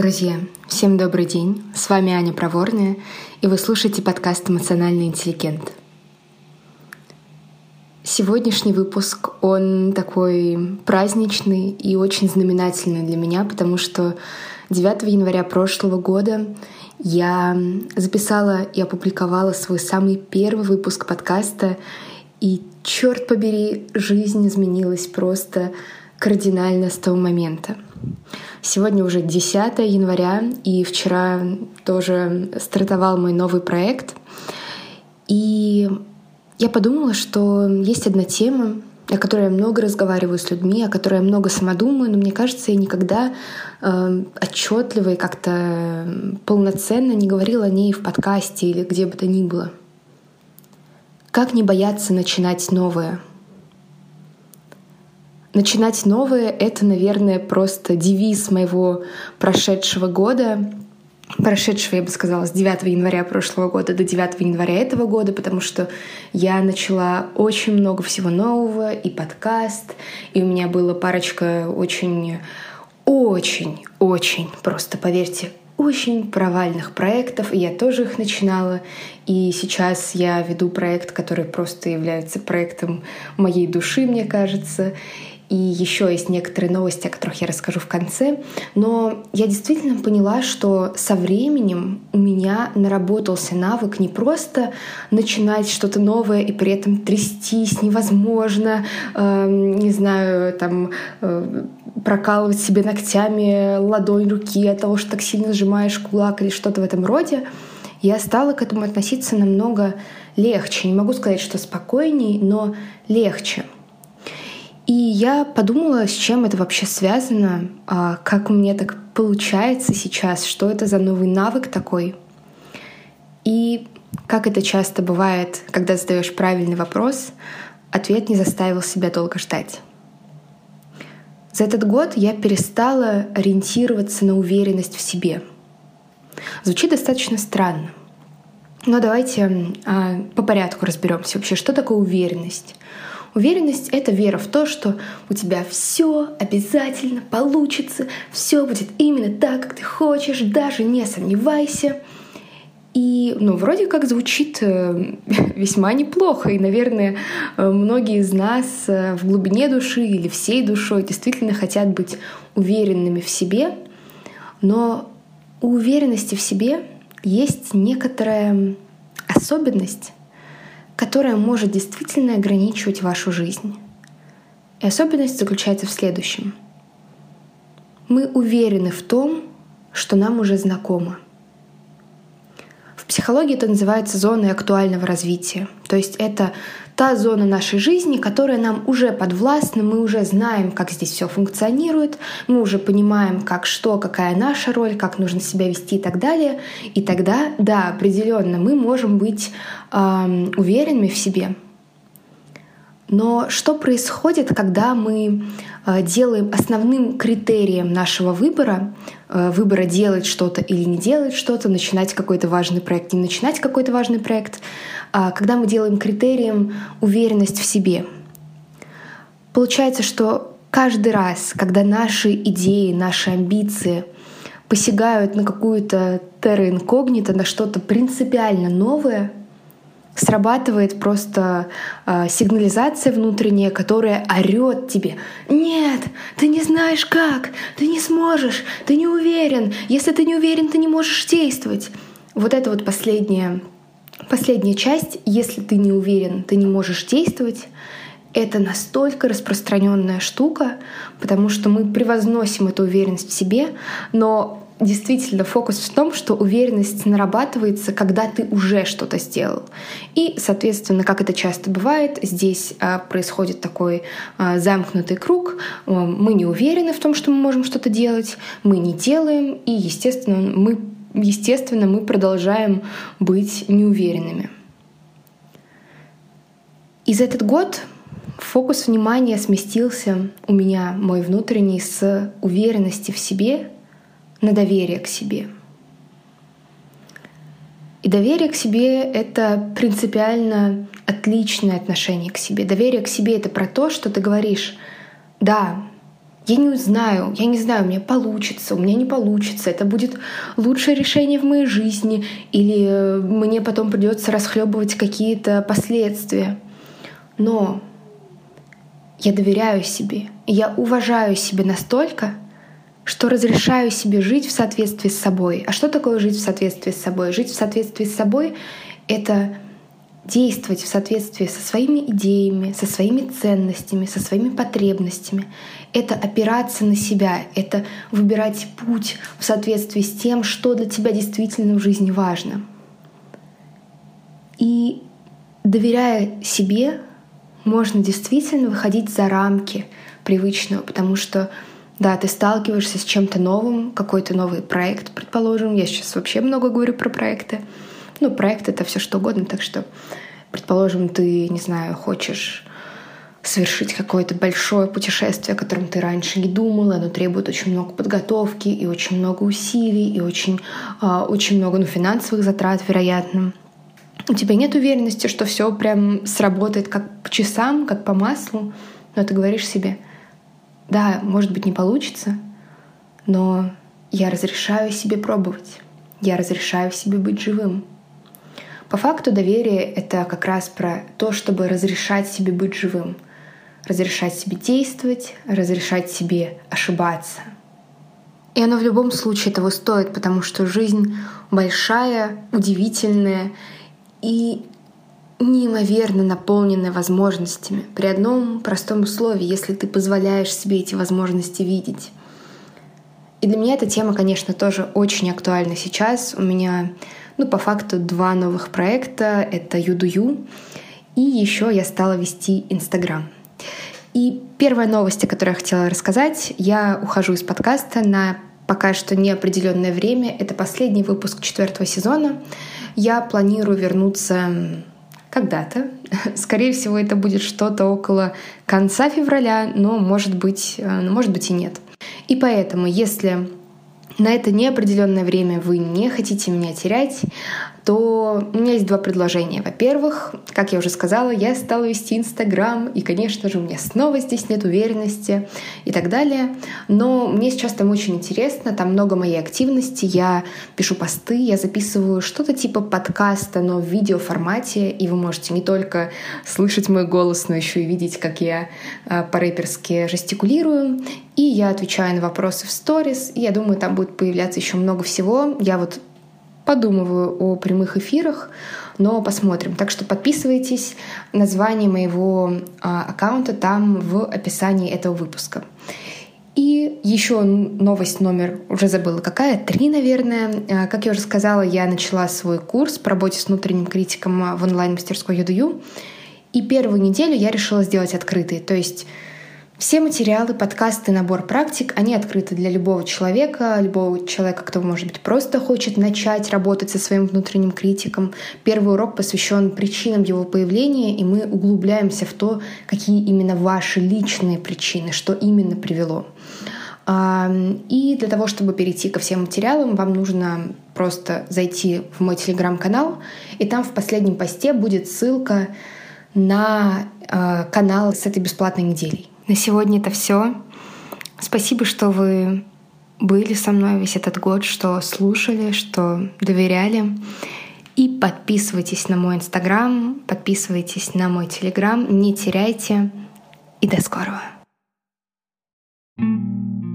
Друзья, всем добрый день. С вами Аня Проворная, и вы слушаете подкаст «Эмоциональный интеллигент». Сегодняшний выпуск, он такой праздничный и очень знаменательный для меня, потому что 9 января прошлого года я записала и опубликовала свой самый первый выпуск подкаста, и, черт побери, жизнь изменилась просто кардинально с того момента. Сегодня уже 10 января, и вчера тоже стартовал мой новый проект. И я подумала, что есть одна тема, о которой я много разговариваю с людьми, о которой я много сама думаю, но мне кажется, я никогда э, отчетливо и как-то полноценно не говорила о ней в подкасте или где бы то ни было. Как не бояться начинать новое — Начинать новое — это, наверное, просто девиз моего прошедшего года, прошедшего, я бы сказала, с 9 января прошлого года до 9 января этого года, потому что я начала очень много всего нового, и подкаст, и у меня было парочка очень, очень, очень, просто поверьте, очень провальных проектов, и я тоже их начинала. И сейчас я веду проект, который просто является проектом моей души, мне кажется. И еще есть некоторые новости, о которых я расскажу в конце. Но я действительно поняла, что со временем у меня наработался навык не просто начинать что-то новое и при этом трястись невозможно, э, не знаю, там э, прокалывать себе ногтями ладонь руки от того, что так сильно сжимаешь кулак или что-то в этом роде. Я стала к этому относиться намного легче. Не могу сказать, что спокойней, но легче. И я подумала, с чем это вообще связано, а как у меня так получается сейчас, что это за новый навык такой. И как это часто бывает, когда задаешь правильный вопрос, ответ не заставил себя долго ждать. За этот год я перестала ориентироваться на уверенность в себе. Звучит достаточно странно. Но давайте а, по порядку разберемся вообще, что такое уверенность. Уверенность — это вера в то, что у тебя все обязательно получится, все будет именно так, как ты хочешь, даже не сомневайся. И, ну, вроде как звучит э, весьма неплохо. И, наверное, э, многие из нас э, в глубине души или всей душой действительно хотят быть уверенными в себе. Но у уверенности в себе есть некоторая особенность, которая может действительно ограничивать вашу жизнь. И особенность заключается в следующем. Мы уверены в том, что нам уже знакомо. В психологии это называется зоной актуального развития. То есть это та зона нашей жизни, которая нам уже подвластна, мы уже знаем, как здесь все функционирует, мы уже понимаем, как что, какая наша роль, как нужно себя вести и так далее. И тогда, да, определенно, мы можем быть э, уверенными в себе. Но что происходит, когда мы делаем основным критерием нашего выбора, э, выбора делать что-то или не делать что-то, начинать какой-то важный проект, не начинать какой-то важный проект, а, когда мы делаем критерием уверенность в себе. Получается, что каждый раз, когда наши идеи, наши амбиции посягают на какую-то терра инкогнито, на что-то принципиально новое, срабатывает просто э, сигнализация внутренняя, которая орет тебе. Нет, ты не знаешь как, ты не сможешь, ты не уверен. Если ты не уверен, ты не можешь действовать. Вот это вот последнее Последняя часть, если ты не уверен, ты не можешь действовать, это настолько распространенная штука, потому что мы превозносим эту уверенность в себе, но действительно фокус в том, что уверенность нарабатывается, когда ты уже что-то сделал. И, соответственно, как это часто бывает, здесь а, происходит такой а, замкнутый круг. Мы не уверены в том, что мы можем что-то делать, мы не делаем, и, естественно, мы естественно, мы продолжаем быть неуверенными. И за этот год фокус внимания сместился у меня, мой внутренний, с уверенности в себе на доверие к себе. И доверие к себе — это принципиально отличное отношение к себе. Доверие к себе — это про то, что ты говоришь, да, я не знаю, я не знаю, у меня получится, у меня не получится, это будет лучшее решение в моей жизни, или мне потом придется расхлебывать какие-то последствия. Но я доверяю себе, я уважаю себя настолько, что разрешаю себе жить в соответствии с собой. А что такое жить в соответствии с собой? Жить в соответствии с собой — это действовать в соответствии со своими идеями, со своими ценностями, со своими потребностями. Это опираться на себя, это выбирать путь в соответствии с тем, что для тебя действительно в жизни важно. И доверяя себе, можно действительно выходить за рамки привычного, потому что да, ты сталкиваешься с чем-то новым, какой-то новый проект, предположим. Я сейчас вообще много говорю про проекты. Ну, проект — это все что угодно, так что, предположим, ты, не знаю, хочешь совершить какое-то большое путешествие, о котором ты раньше не думала, оно требует очень много подготовки и очень много усилий, и очень, э, очень много ну, финансовых затрат, вероятно. У тебя нет уверенности, что все прям сработает как по часам, как по маслу, но ты говоришь себе — да, может быть, не получится, но я разрешаю себе пробовать. Я разрешаю себе быть живым. По факту доверие — это как раз про то, чтобы разрешать себе быть живым, разрешать себе действовать, разрешать себе ошибаться. И оно в любом случае того стоит, потому что жизнь большая, удивительная, и неимоверно наполненная возможностями при одном простом условии, если ты позволяешь себе эти возможности видеть. И для меня эта тема, конечно, тоже очень актуальна сейчас. У меня, ну, по факту, два новых проекта. Это Юдую, и еще я стала вести Инстаграм. И первая новость, о которой я хотела рассказать, я ухожу из подкаста на пока что неопределенное время. Это последний выпуск четвертого сезона. Я планирую вернуться когда-то. Скорее всего, это будет что-то около конца февраля, но может быть, э, может быть и нет. И поэтому, если на это неопределенное время вы не хотите меня терять, то у меня есть два предложения. Во-первых, как я уже сказала, я стала вести Инстаграм, и, конечно же, у меня снова здесь нет уверенности и так далее. Но мне сейчас там очень интересно, там много моей активности, я пишу посты, я записываю что-то типа подкаста, но в видеоформате, и вы можете не только слышать мой голос, но еще и видеть, как я э, по-рэперски жестикулирую. И я отвечаю на вопросы в сторис, и я думаю, там будет появляться еще много всего. Я вот подумываю о прямых эфирах, но посмотрим. Так что подписывайтесь. Название моего а, аккаунта там в описании этого выпуска. И еще новость номер, уже забыла какая, три, наверное. А, как я уже сказала, я начала свой курс по работе с внутренним критиком в онлайн-мастерской Юдую. И первую неделю я решила сделать открытый. То есть все материалы, подкасты, набор практик, они открыты для любого человека, любого человека, кто, может быть, просто хочет начать работать со своим внутренним критиком. Первый урок посвящен причинам его появления, и мы углубляемся в то, какие именно ваши личные причины, что именно привело. И для того, чтобы перейти ко всем материалам, вам нужно просто зайти в мой телеграм-канал, и там в последнем посте будет ссылка на а, канал с этой бесплатной неделей. На сегодня это все. Спасибо, что вы были со мной весь этот год, что слушали, что доверяли. И подписывайтесь на мой инстаграм, подписывайтесь на мой телеграм, не теряйте. И до скорого. thank you